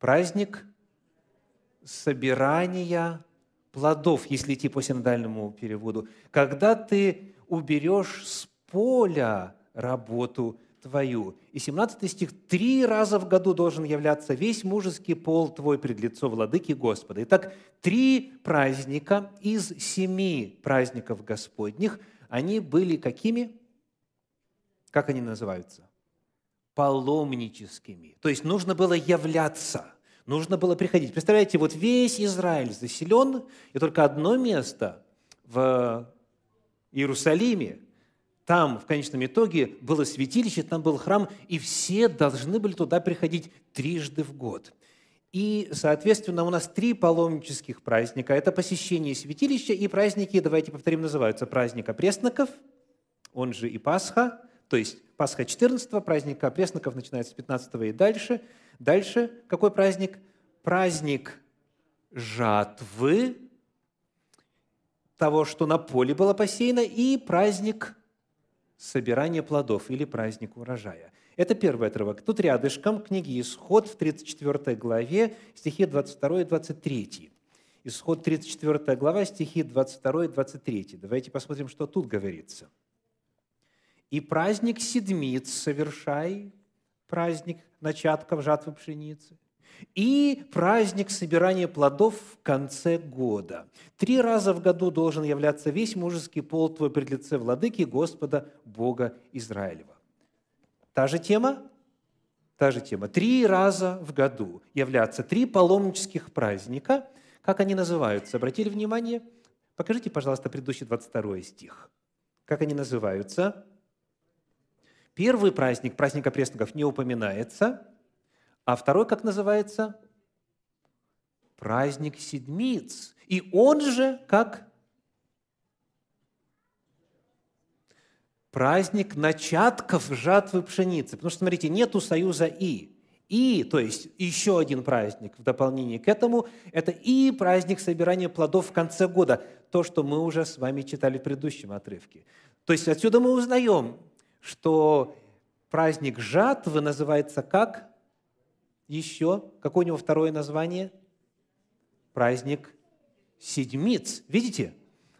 Праздник собирания плодов, если идти по синодальному переводу. Когда ты уберешь с поля работу твою. И 17 стих. «Три раза в году должен являться весь мужеский пол твой пред лицо владыки Господа». Итак, три праздника из семи праздников Господних, они были какими? Как они называются? Паломническими. То есть нужно было являться – нужно было приходить. Представляете, вот весь Израиль заселен, и только одно место в Иерусалиме, там в конечном итоге было святилище, там был храм, и все должны были туда приходить трижды в год. И, соответственно, у нас три паломнических праздника. Это посещение святилища и праздники, давайте повторим, называются праздник опресноков, он же и Пасха, то есть Пасха 14 праздник опресноков начинается с 15 и дальше. Дальше какой праздник? Праздник жатвы, того, что на поле было посеяно, и праздник собирания плодов или праздник урожая. Это первый отрывок. Тут рядышком книги «Исход» в 34 главе, стихи 22 и 23. Исход 34 глава, стихи 22 и 23. Давайте посмотрим, что тут говорится. «И праздник седмиц совершай, праздник начатков жатвы пшеницы, и праздник собирания плодов в конце года. Три раза в году должен являться весь мужеский пол твой пред лице владыки Господа Бога Израилева. Та же тема? Та же тема. Три раза в году являться три паломнических праздника. Как они называются? Обратили внимание? Покажите, пожалуйста, предыдущий 22 стих. Как они называются? Первый праздник, праздник опресноков, не упоминается, а второй, как называется? Праздник седмиц. И он же как праздник начатков жатвы пшеницы. Потому что, смотрите, нету союза «и». И, то есть еще один праздник в дополнение к этому, это и праздник собирания плодов в конце года, то, что мы уже с вами читали в предыдущем отрывке. То есть отсюда мы узнаем, что праздник жатвы называется как? Еще. Какое у него второе название? Праздник седмиц. Видите?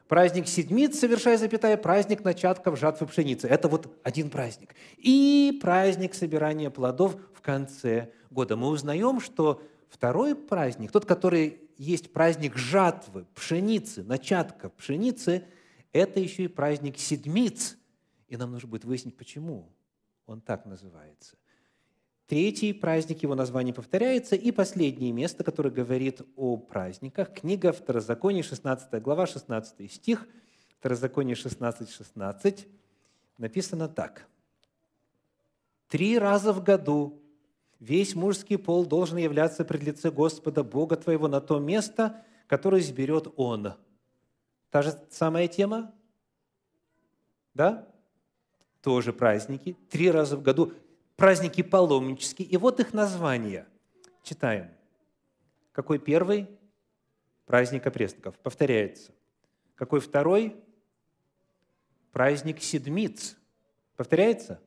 Праздник седмиц, совершая запятая, праздник начатков жатвы пшеницы. Это вот один праздник. И праздник собирания плодов в конце года. Мы узнаем, что второй праздник, тот, который есть праздник жатвы, пшеницы, начатка пшеницы, это еще и праздник седмиц. И нам нужно будет выяснить, почему он так называется. Третий праздник, его название повторяется. И последнее место, которое говорит о праздниках. Книга Второзаконие, 16 глава, 16 стих. Второзаконие 16, 16. Написано так. «Три раза в году весь мужский пол должен являться пред лице Господа Бога твоего на то место, которое изберет Он». Та же самая тема? Да? Тоже праздники, три раза в году, праздники паломнические. И вот их названия. Читаем. Какой первый? Праздник опресноков. Повторяется. Какой второй? Праздник седмиц. Повторяется?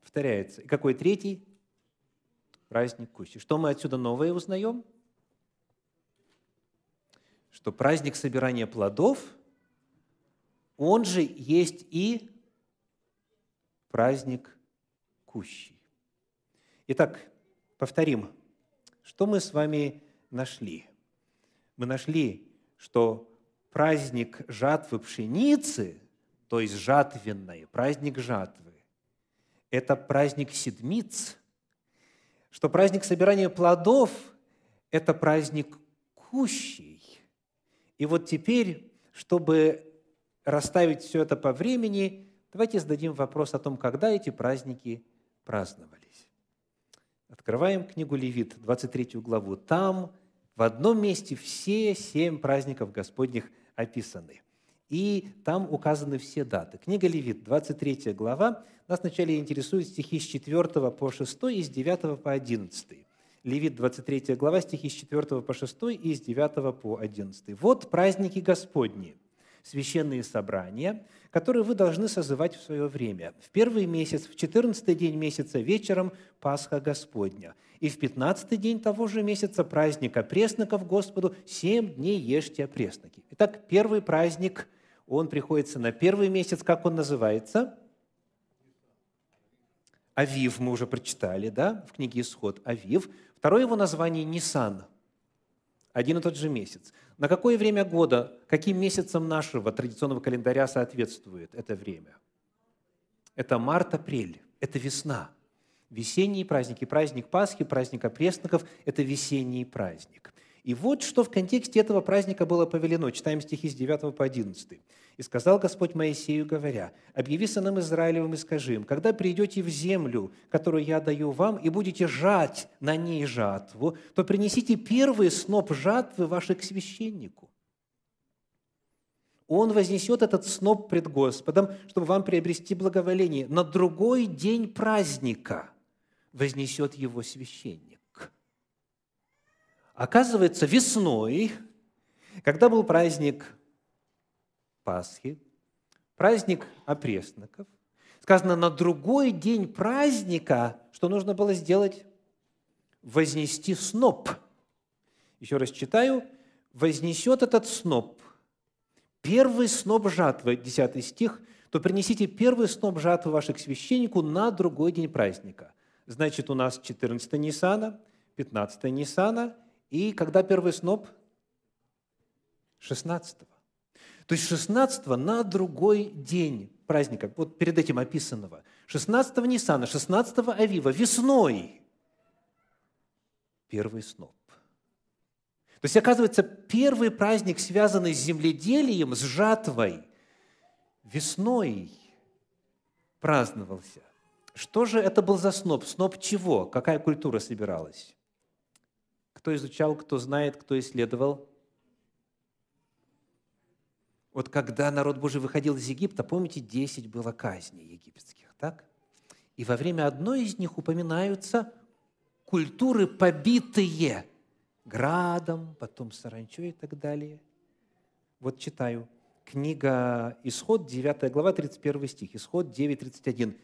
Повторяется. И какой третий? Праздник Кущи. Что мы отсюда новое узнаем? Что праздник собирания плодов, он же есть и праздник кущий. Итак, повторим, что мы с вами нашли? Мы нашли, что праздник жатвы пшеницы, то есть жатвенный, праздник жатвы, это праздник седмиц, что праздник собирания плодов – это праздник кущий. И вот теперь, чтобы расставить все это по времени, Давайте зададим вопрос о том, когда эти праздники праздновались. Открываем книгу Левит, 23 главу. Там в одном месте все семь праздников Господних описаны. И там указаны все даты. Книга Левит, 23 глава. Нас вначале интересуют стихи с 4 по 6 и с 9 по 11. Левит, 23 глава, стихи с 4 по 6 и с 9 по 11. «Вот праздники Господни, священные собрания, которые вы должны созывать в свое время. В первый месяц, в четырнадцатый день месяца вечером Пасха Господня. И в пятнадцатый день того же месяца праздника пресноков Господу семь дней ешьте пресноки. Итак, первый праздник, он приходится на первый месяц, как он называется? Авив мы уже прочитали, да, в книге Исход, Авив. Второе его название – Нисан – один и тот же месяц. На какое время года, каким месяцам нашего традиционного календаря соответствует это время? Это март-апрель, это весна. Весенние праздники, праздник Пасхи, праздник опресноков – это весенний праздник. И вот что в контексте этого праздника было повелено. Читаем стихи с 9 по 11. «И сказал Господь Моисею, говоря, «Объяви сынам Израилевым и скажи им, когда придете в землю, которую я даю вам, и будете жать на ней жатву, то принесите первый сноп жатвы вашей к священнику. Он вознесет этот сноп пред Господом, чтобы вам приобрести благоволение. На другой день праздника вознесет его священник. Оказывается, весной, когда был праздник Пасхи, праздник опресноков, сказано, на другой день праздника, что нужно было сделать? Вознести сноп. Еще раз читаю. Вознесет этот сноп, первый сноп жатвы, 10 стих, то принесите первый сноп жатвы ваших священнику на другой день праздника. Значит, у нас 14 Нисана, 15 Нисана и когда первый сноп? 16 -го. То есть 16 на другой день праздника, вот перед этим описанного. 16 Ниссана, 16 Авива, весной. Первый сноп. То есть, оказывается, первый праздник, связанный с земледелием, с жатвой, весной праздновался. Что же это был за сноп? Сноп чего? Какая культура собиралась? Кто изучал, кто знает, кто исследовал? Вот когда народ Божий выходил из Египта, помните, 10 было казней египетских, так? И во время одной из них упоминаются культуры, побитые градом, потом саранчой и так далее. Вот читаю. Книга Исход, 9 глава, 31 стих. Исход 9, 31.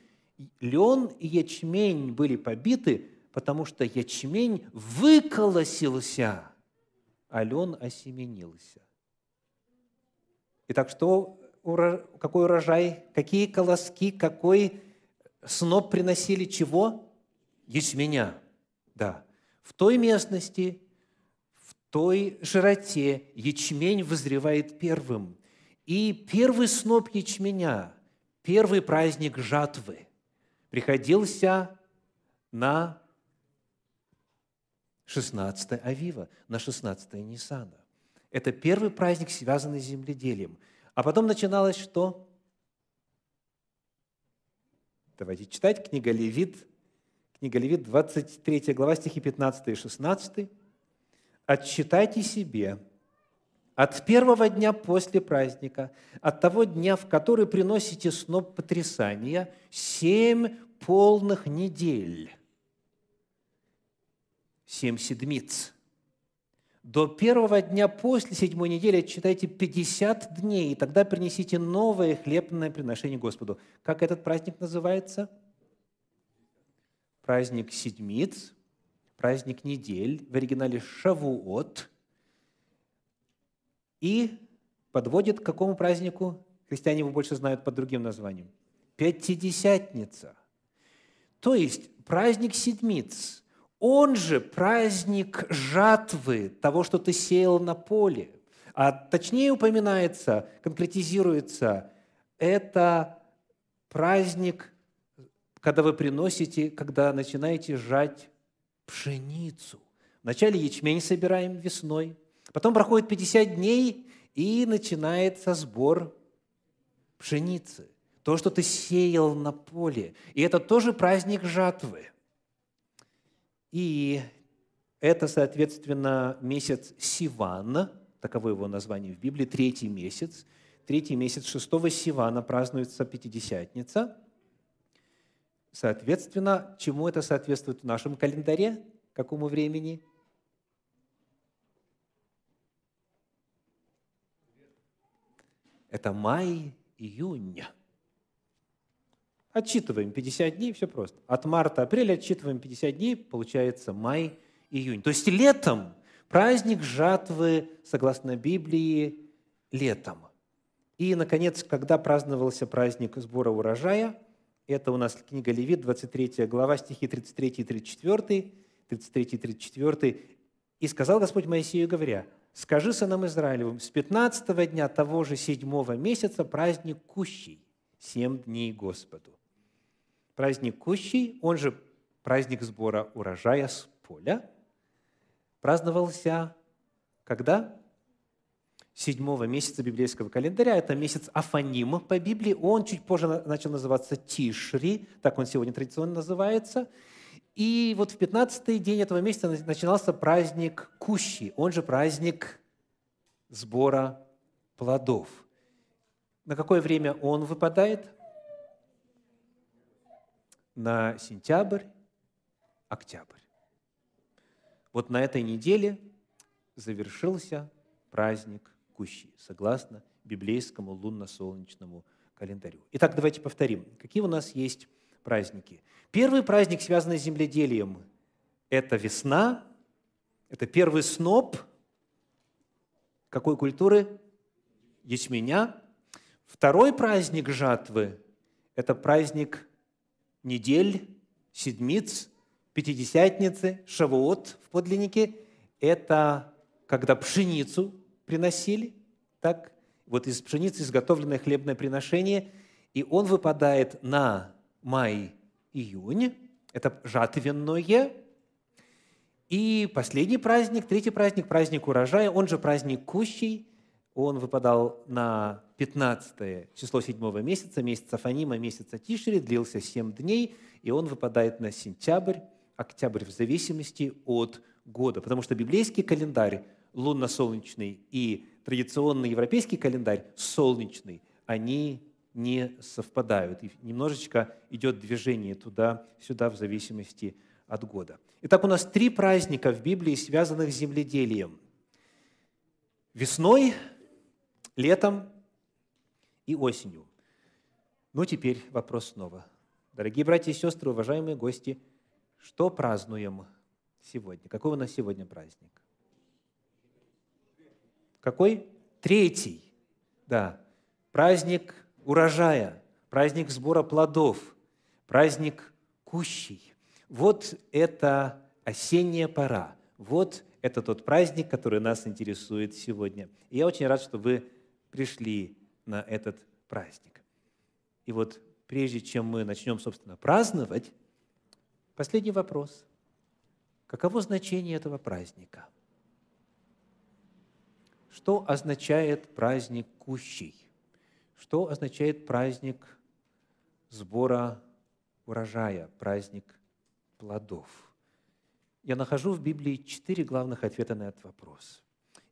«Лен и ячмень были побиты, потому что ячмень выколосился, а лен осеменился. Итак, что, какой урожай, какие колоски, какой сноп приносили чего? Ячменя. Да. В той местности, в той широте ячмень вызревает первым. И первый сноп ячменя, первый праздник жатвы приходился на 16 Авива, на 16 Ниссана. Это первый праздник, связанный с земледелием. А потом начиналось что? Давайте читать. Книга Левит, книга Левит, 23 глава, стихи 15 и 16. «Отсчитайте себе от первого дня после праздника, от того дня, в который приносите сноп потрясания, семь полных недель» семь седмиц. До первого дня после седьмой недели отчитайте 50 дней, и тогда принесите новое хлебное приношение Господу. Как этот праздник называется? Праздник седмиц, праздник недель, в оригинале Шавуот. И подводит к какому празднику? Христиане его больше знают под другим названием. Пятидесятница. То есть праздник седмиц – он же праздник жатвы, того, что ты сеял на поле. А точнее упоминается, конкретизируется, это праздник, когда вы приносите, когда начинаете жать пшеницу. Вначале ячмень собираем весной, потом проходит 50 дней, и начинается сбор пшеницы. То, что ты сеял на поле. И это тоже праздник жатвы – и это, соответственно, месяц Сиван, таково его название в Библии, третий месяц. Третий месяц шестого Сивана празднуется Пятидесятница. Соответственно, чему это соответствует в нашем календаре? Какому времени? Это май, июнь. Отчитываем 50 дней, все просто. От марта, апреля отчитываем 50 дней, получается май, июнь. То есть летом праздник жатвы, согласно Библии, летом. И, наконец, когда праздновался праздник сбора урожая, это у нас книга Левит, 23 глава, стихи 33 и 34, 33 и 34. «И сказал Господь Моисею, говоря, «Скажи сынам Израилевым, с 15 дня того же седьмого месяца праздник Кущий, семь дней Господу. Праздник Кущий, он же праздник сбора урожая с поля, праздновался когда? Седьмого месяца библейского календаря. Это месяц Афаним по Библии. Он чуть позже начал называться Тишри, так он сегодня традиционно называется. И вот в 15-й день этого месяца начинался праздник Кущи, он же праздник сбора плодов. На какое время он выпадает? На сентябрь, октябрь. Вот на этой неделе завершился праздник Кущи, согласно библейскому лунно-солнечному календарю. Итак, давайте повторим, какие у нас есть праздники. Первый праздник, связанный с земледелием, это весна, это первый сноп какой культуры? Ячменя. Второй праздник жатвы – это праздник недель, седмиц, пятидесятницы, шавуот в подлиннике – это когда пшеницу приносили, так, вот из пшеницы изготовленное хлебное приношение, и он выпадает на май-июнь, это жатвенное, и последний праздник, третий праздник, праздник урожая, он же праздник Кущий, он выпадал на 15 число седьмого месяца, месяца Фанима, месяца Тишри, длился 7 дней, и он выпадает на сентябрь, октябрь в зависимости от года. Потому что библейский календарь лунно-солнечный и традиционный европейский календарь солнечный, они не совпадают. И немножечко идет движение туда-сюда в зависимости от года. Итак, у нас три праздника в Библии, связанных с земледелием. Весной, летом и осенью. Ну, теперь вопрос снова. Дорогие братья и сестры, уважаемые гости, что празднуем сегодня? Какой у нас сегодня праздник? Какой? Третий. Да. Праздник урожая, праздник сбора плодов, праздник кущей. Вот это осенняя пора. Вот это тот праздник, который нас интересует сегодня. И я очень рад, что вы пришли на этот праздник. И вот прежде чем мы начнем, собственно, праздновать, последний вопрос. Каково значение этого праздника? Что означает праздник кущей? Что означает праздник сбора урожая, праздник плодов? Я нахожу в Библии четыре главных ответа на этот вопрос.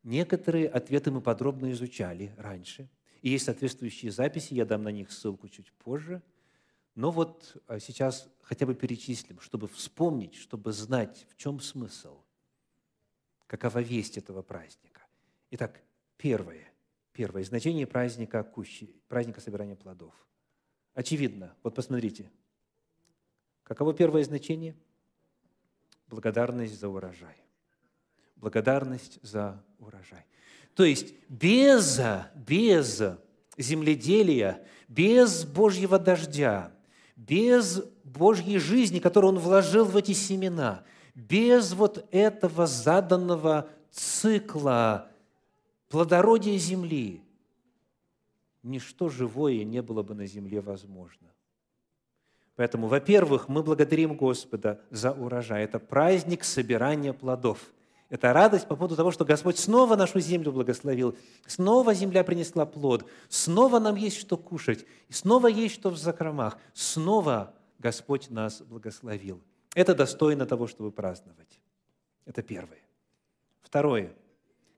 Некоторые ответы мы подробно изучали раньше – и есть соответствующие записи, я дам на них ссылку чуть позже. Но вот а, сейчас хотя бы перечислим, чтобы вспомнить, чтобы знать, в чем смысл, какова весть этого праздника. Итак, первое, первое значение праздника кущи, праздника собирания плодов. Очевидно, вот посмотрите, каково первое значение? Благодарность за урожай. Благодарность за урожай. То есть без, без земледелия, без Божьего дождя, без Божьей жизни, которую Он вложил в эти семена, без вот этого заданного цикла плодородия земли, ничто живое не было бы на земле возможно. Поэтому, во-первых, мы благодарим Господа за урожай. Это праздник собирания плодов – это радость по поводу того, что Господь снова нашу землю благословил, снова земля принесла плод, снова нам есть что кушать, и снова есть что в закромах, снова Господь нас благословил. Это достойно того, чтобы праздновать. Это первое. Второе.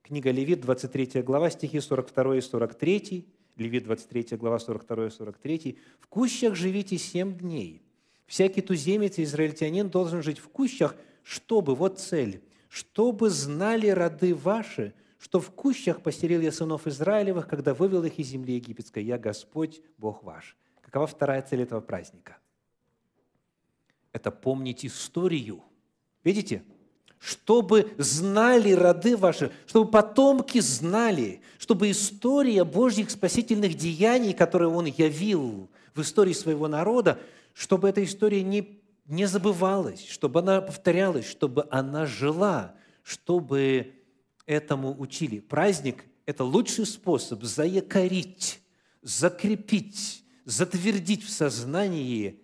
Книга Левит, 23 глава, стихи 42 и 43. Левит, 23 глава, 42 и 43. «В кущах живите семь дней. Всякий туземец и израильтянин должен жить в кущах, чтобы, вот цель, чтобы знали роды ваши, что в кущах поселил я сынов Израилевых, когда вывел их из земли египетской. Я Господь, Бог ваш». Какова вторая цель этого праздника? Это помнить историю. Видите? Чтобы знали роды ваши, чтобы потомки знали, чтобы история Божьих спасительных деяний, которые Он явил в истории своего народа, чтобы эта история не, не забывалась, чтобы она повторялась, чтобы она жила, чтобы этому учили. Праздник – это лучший способ заякорить, закрепить, затвердить в сознании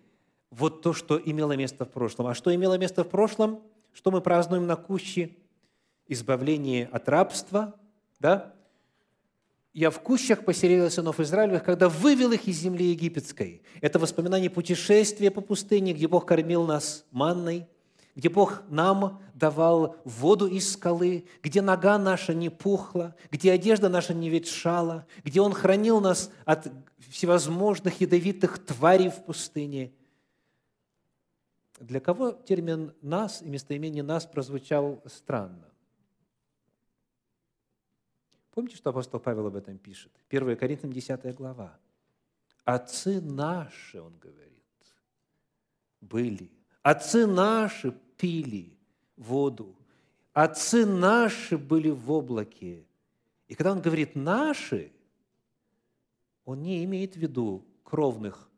вот то, что имело место в прошлом. А что имело место в прошлом? Что мы празднуем на Куще? Избавление от рабства, да? «Я в кущах поселил сынов Израилевых, когда вывел их из земли египетской». Это воспоминание путешествия по пустыне, где Бог кормил нас манной – где Бог нам давал воду из скалы, где нога наша не пухла, где одежда наша не ветшала, где Он хранил нас от всевозможных ядовитых тварей в пустыне. Для кого термин «нас» и местоимение «нас» прозвучал странно? Помните, что апостол Павел об этом пишет? 1 Коринфянам 10 глава. «Отцы наши, он говорит, были Отцы наши пили воду, отцы наши были в облаке. И когда он говорит «наши», он не имеет в виду кровных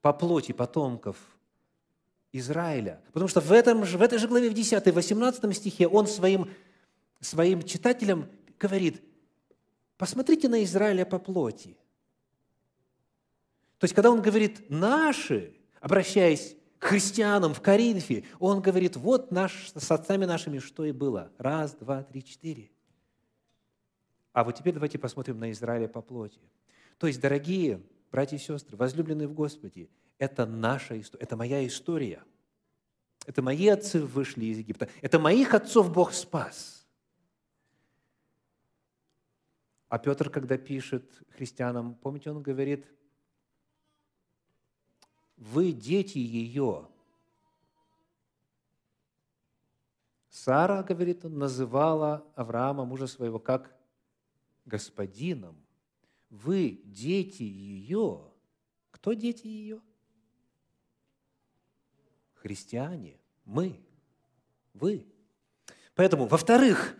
по плоти потомков Израиля. Потому что в, этом же, в этой же главе, в 10 18 стихе, он своим, своим читателям говорит, посмотрите на Израиля по плоти. То есть, когда он говорит «наши», обращаясь христианам в Коринфе, он говорит, вот наш, с отцами нашими что и было. Раз, два, три, четыре. А вот теперь давайте посмотрим на Израиля по плоти. То есть, дорогие братья и сестры, возлюбленные в Господе, это наша история, это моя история. Это мои отцы вышли из Египта. Это моих отцов Бог спас. А Петр, когда пишет христианам, помните, он говорит – вы дети ее. Сара, говорит он, называла Авраама, мужа своего, как господином. Вы дети ее. Кто дети ее? Христиане. Мы. Вы. Поэтому, во-вторых,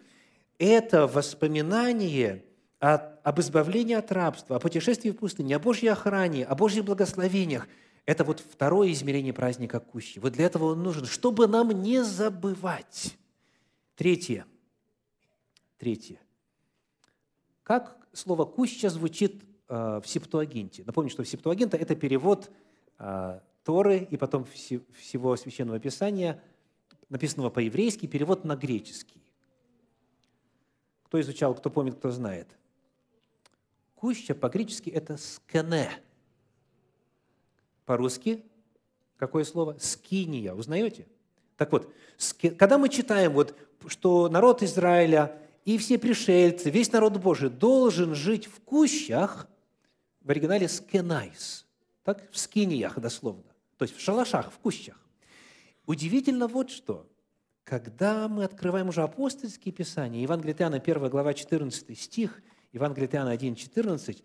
это воспоминание о, об избавлении от рабства, о путешествии в пустыне, о Божьей охране, о Божьих благословениях – это вот второе измерение праздника Кущи. Вот для этого он нужен, чтобы нам не забывать. Третье. Третье. Как слово «куща» звучит э, в Септуагинте? Напомню, что Септуагинта – это перевод э, Торы и потом всего Священного Писания, написанного по-еврейски, перевод на греческий. Кто изучал, кто помнит, кто знает. Куща по-гречески – это «скене», по-русски какое слово? Скиния. Узнаете? Так вот, когда мы читаем, вот, что народ Израиля и все пришельцы, весь народ Божий должен жить в кущах, в оригинале скенайс, так, в скиниях дословно, то есть в шалашах, в кущах. Удивительно вот что, когда мы открываем уже апостольские писания, Евангелие Иоанна, 1 глава, 14 стих, Евангелие Иоанна 1, 14,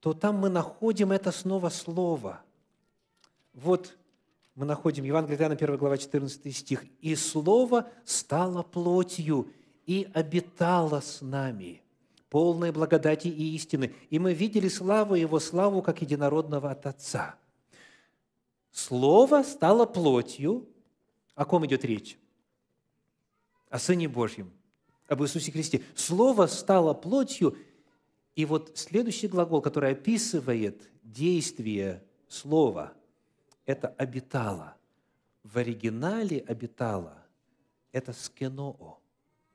то там мы находим это снова слово – вот мы находим Евангелие Иоанна, 1 глава, 14 стих. «И Слово стало плотью и обитало с нами, полной благодати и истины, и мы видели славу Его, славу как единородного от Отца». Слово стало плотью. О ком идет речь? О Сыне Божьем, об Иисусе Христе. Слово стало плотью, и вот следующий глагол, который описывает действие Слова – это обитало. В оригинале обитало – это скеноо.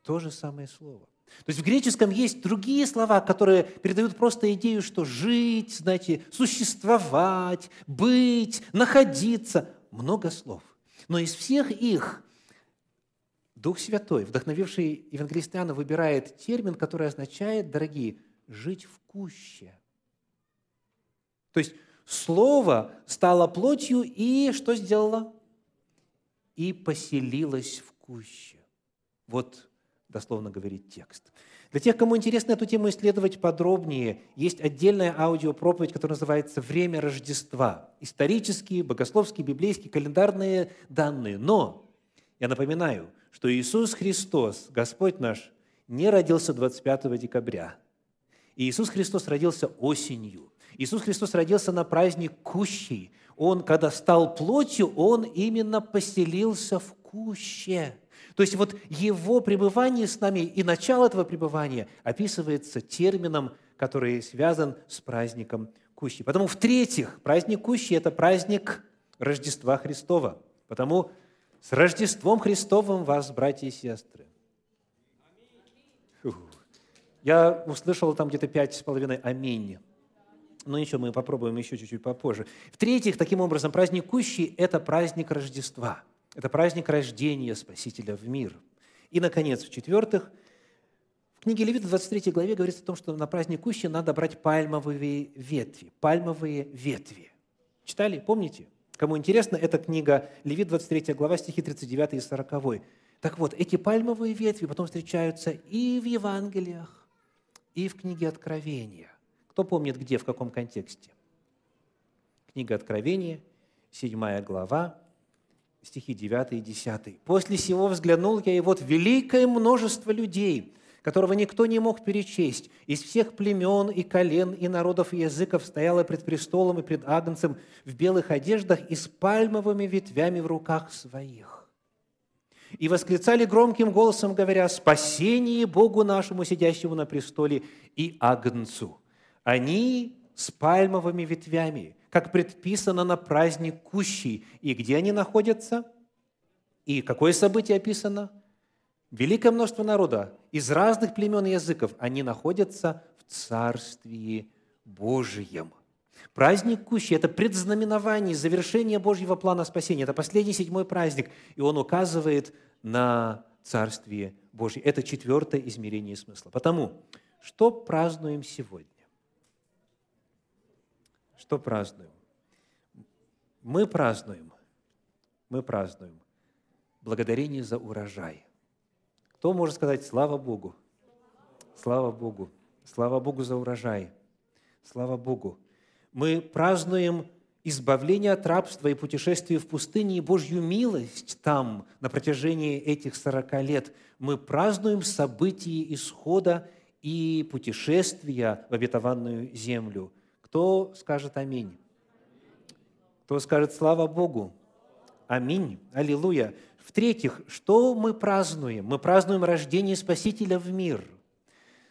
То же самое слово. То есть в греческом есть другие слова, которые передают просто идею, что жить, знаете, существовать, быть, находиться. Много слов. Но из всех их Дух Святой, вдохновивший евангелиста Иоанна, выбирает термин, который означает, дорогие, жить в куще. То есть Слово стало плотью и что сделало? И поселилось в куще. Вот дословно говорит текст. Для тех, кому интересно эту тему исследовать подробнее, есть отдельная аудиопроповедь, которая называется «Время Рождества». Исторические, богословские, библейские, календарные данные. Но я напоминаю, что Иисус Христос, Господь наш, не родился 25 декабря. Иисус Христос родился осенью. Иисус Христос родился на праздник Кущей. Он, когда стал плотью, Он именно поселился в Куще. То есть вот Его пребывание с нами и начало этого пребывания описывается термином, который связан с праздником Кущи. Потому, в-третьих, праздник Кущи – это праздник Рождества Христова. Потому с Рождеством Христовым вас, братья и сестры. Я услышал там где-то пять с половиной «Аминь». Но ничего, мы попробуем еще чуть-чуть попозже. В-третьих, таким образом, праздник Кущи – это праздник Рождества. Это праздник рождения Спасителя в мир. И, наконец, в-четвертых, в книге Левит в 23 главе говорится о том, что на праздник Кущи надо брать пальмовые ветви. Пальмовые ветви. Читали? Помните? Кому интересно, это книга Левит, 23 глава, стихи 39 и 40. Так вот, эти пальмовые ветви потом встречаются и в Евангелиях, и в книге Откровения. Кто помнит, где, в каком контексте? Книга Откровения, 7 глава, стихи 9 и 10. «После сего взглянул я, и вот великое множество людей, которого никто не мог перечесть, из всех племен и колен, и народов, и языков стояло пред престолом и пред Агнцем в белых одеждах и с пальмовыми ветвями в руках своих. И восклицали громким голосом, говоря, «Спасение Богу нашему, сидящему на престоле, и Агнцу!» Они с пальмовыми ветвями, как предписано на праздник Кущий. И где они находятся? И какое событие описано? Великое множество народа из разных племен и языков, они находятся в Царствии Божьем. Праздник Кущи – это предзнаменование, завершение Божьего плана спасения. Это последний седьмой праздник, и он указывает на Царствие Божье. Это четвертое измерение смысла. Потому, что празднуем сегодня? Что празднуем? Мы празднуем, мы празднуем благодарение за урожай. Кто может сказать «Слава Богу»? Слава Богу. Слава Богу за урожай. Слава Богу. Мы празднуем избавление от рабства и путешествие в пустыне и Божью милость там на протяжении этих сорока лет. Мы празднуем события исхода и путешествия в обетованную землю – кто скажет аминь? Кто скажет слава Богу? Аминь. Аллилуйя. В-третьих, что мы празднуем? Мы празднуем рождение Спасителя в мир.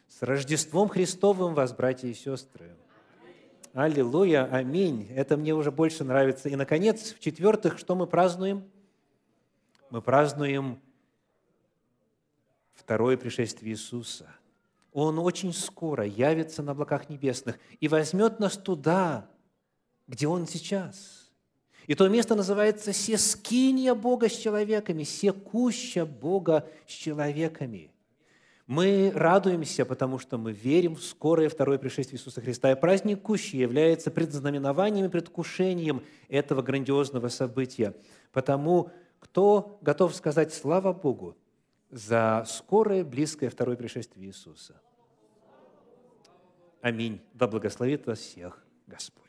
С Рождеством Христовым вас, братья и сестры. Аллилуйя, аминь. Это мне уже больше нравится. И, наконец, в-четвертых, что мы празднуем? Мы празднуем второе пришествие Иисуса – он очень скоро явится на облаках небесных и возьмет нас туда, где Он сейчас. И то место называется «Сескинья Бога с человеками», «Секуща Бога с человеками». Мы радуемся, потому что мы верим в скорое второе пришествие Иисуса Христа. И праздник Кущи является предзнаменованием и предвкушением этого грандиозного события. Потому кто готов сказать «Слава Богу», за скорое, близкое второе пришествие Иисуса. Аминь. Да благословит вас всех Господь.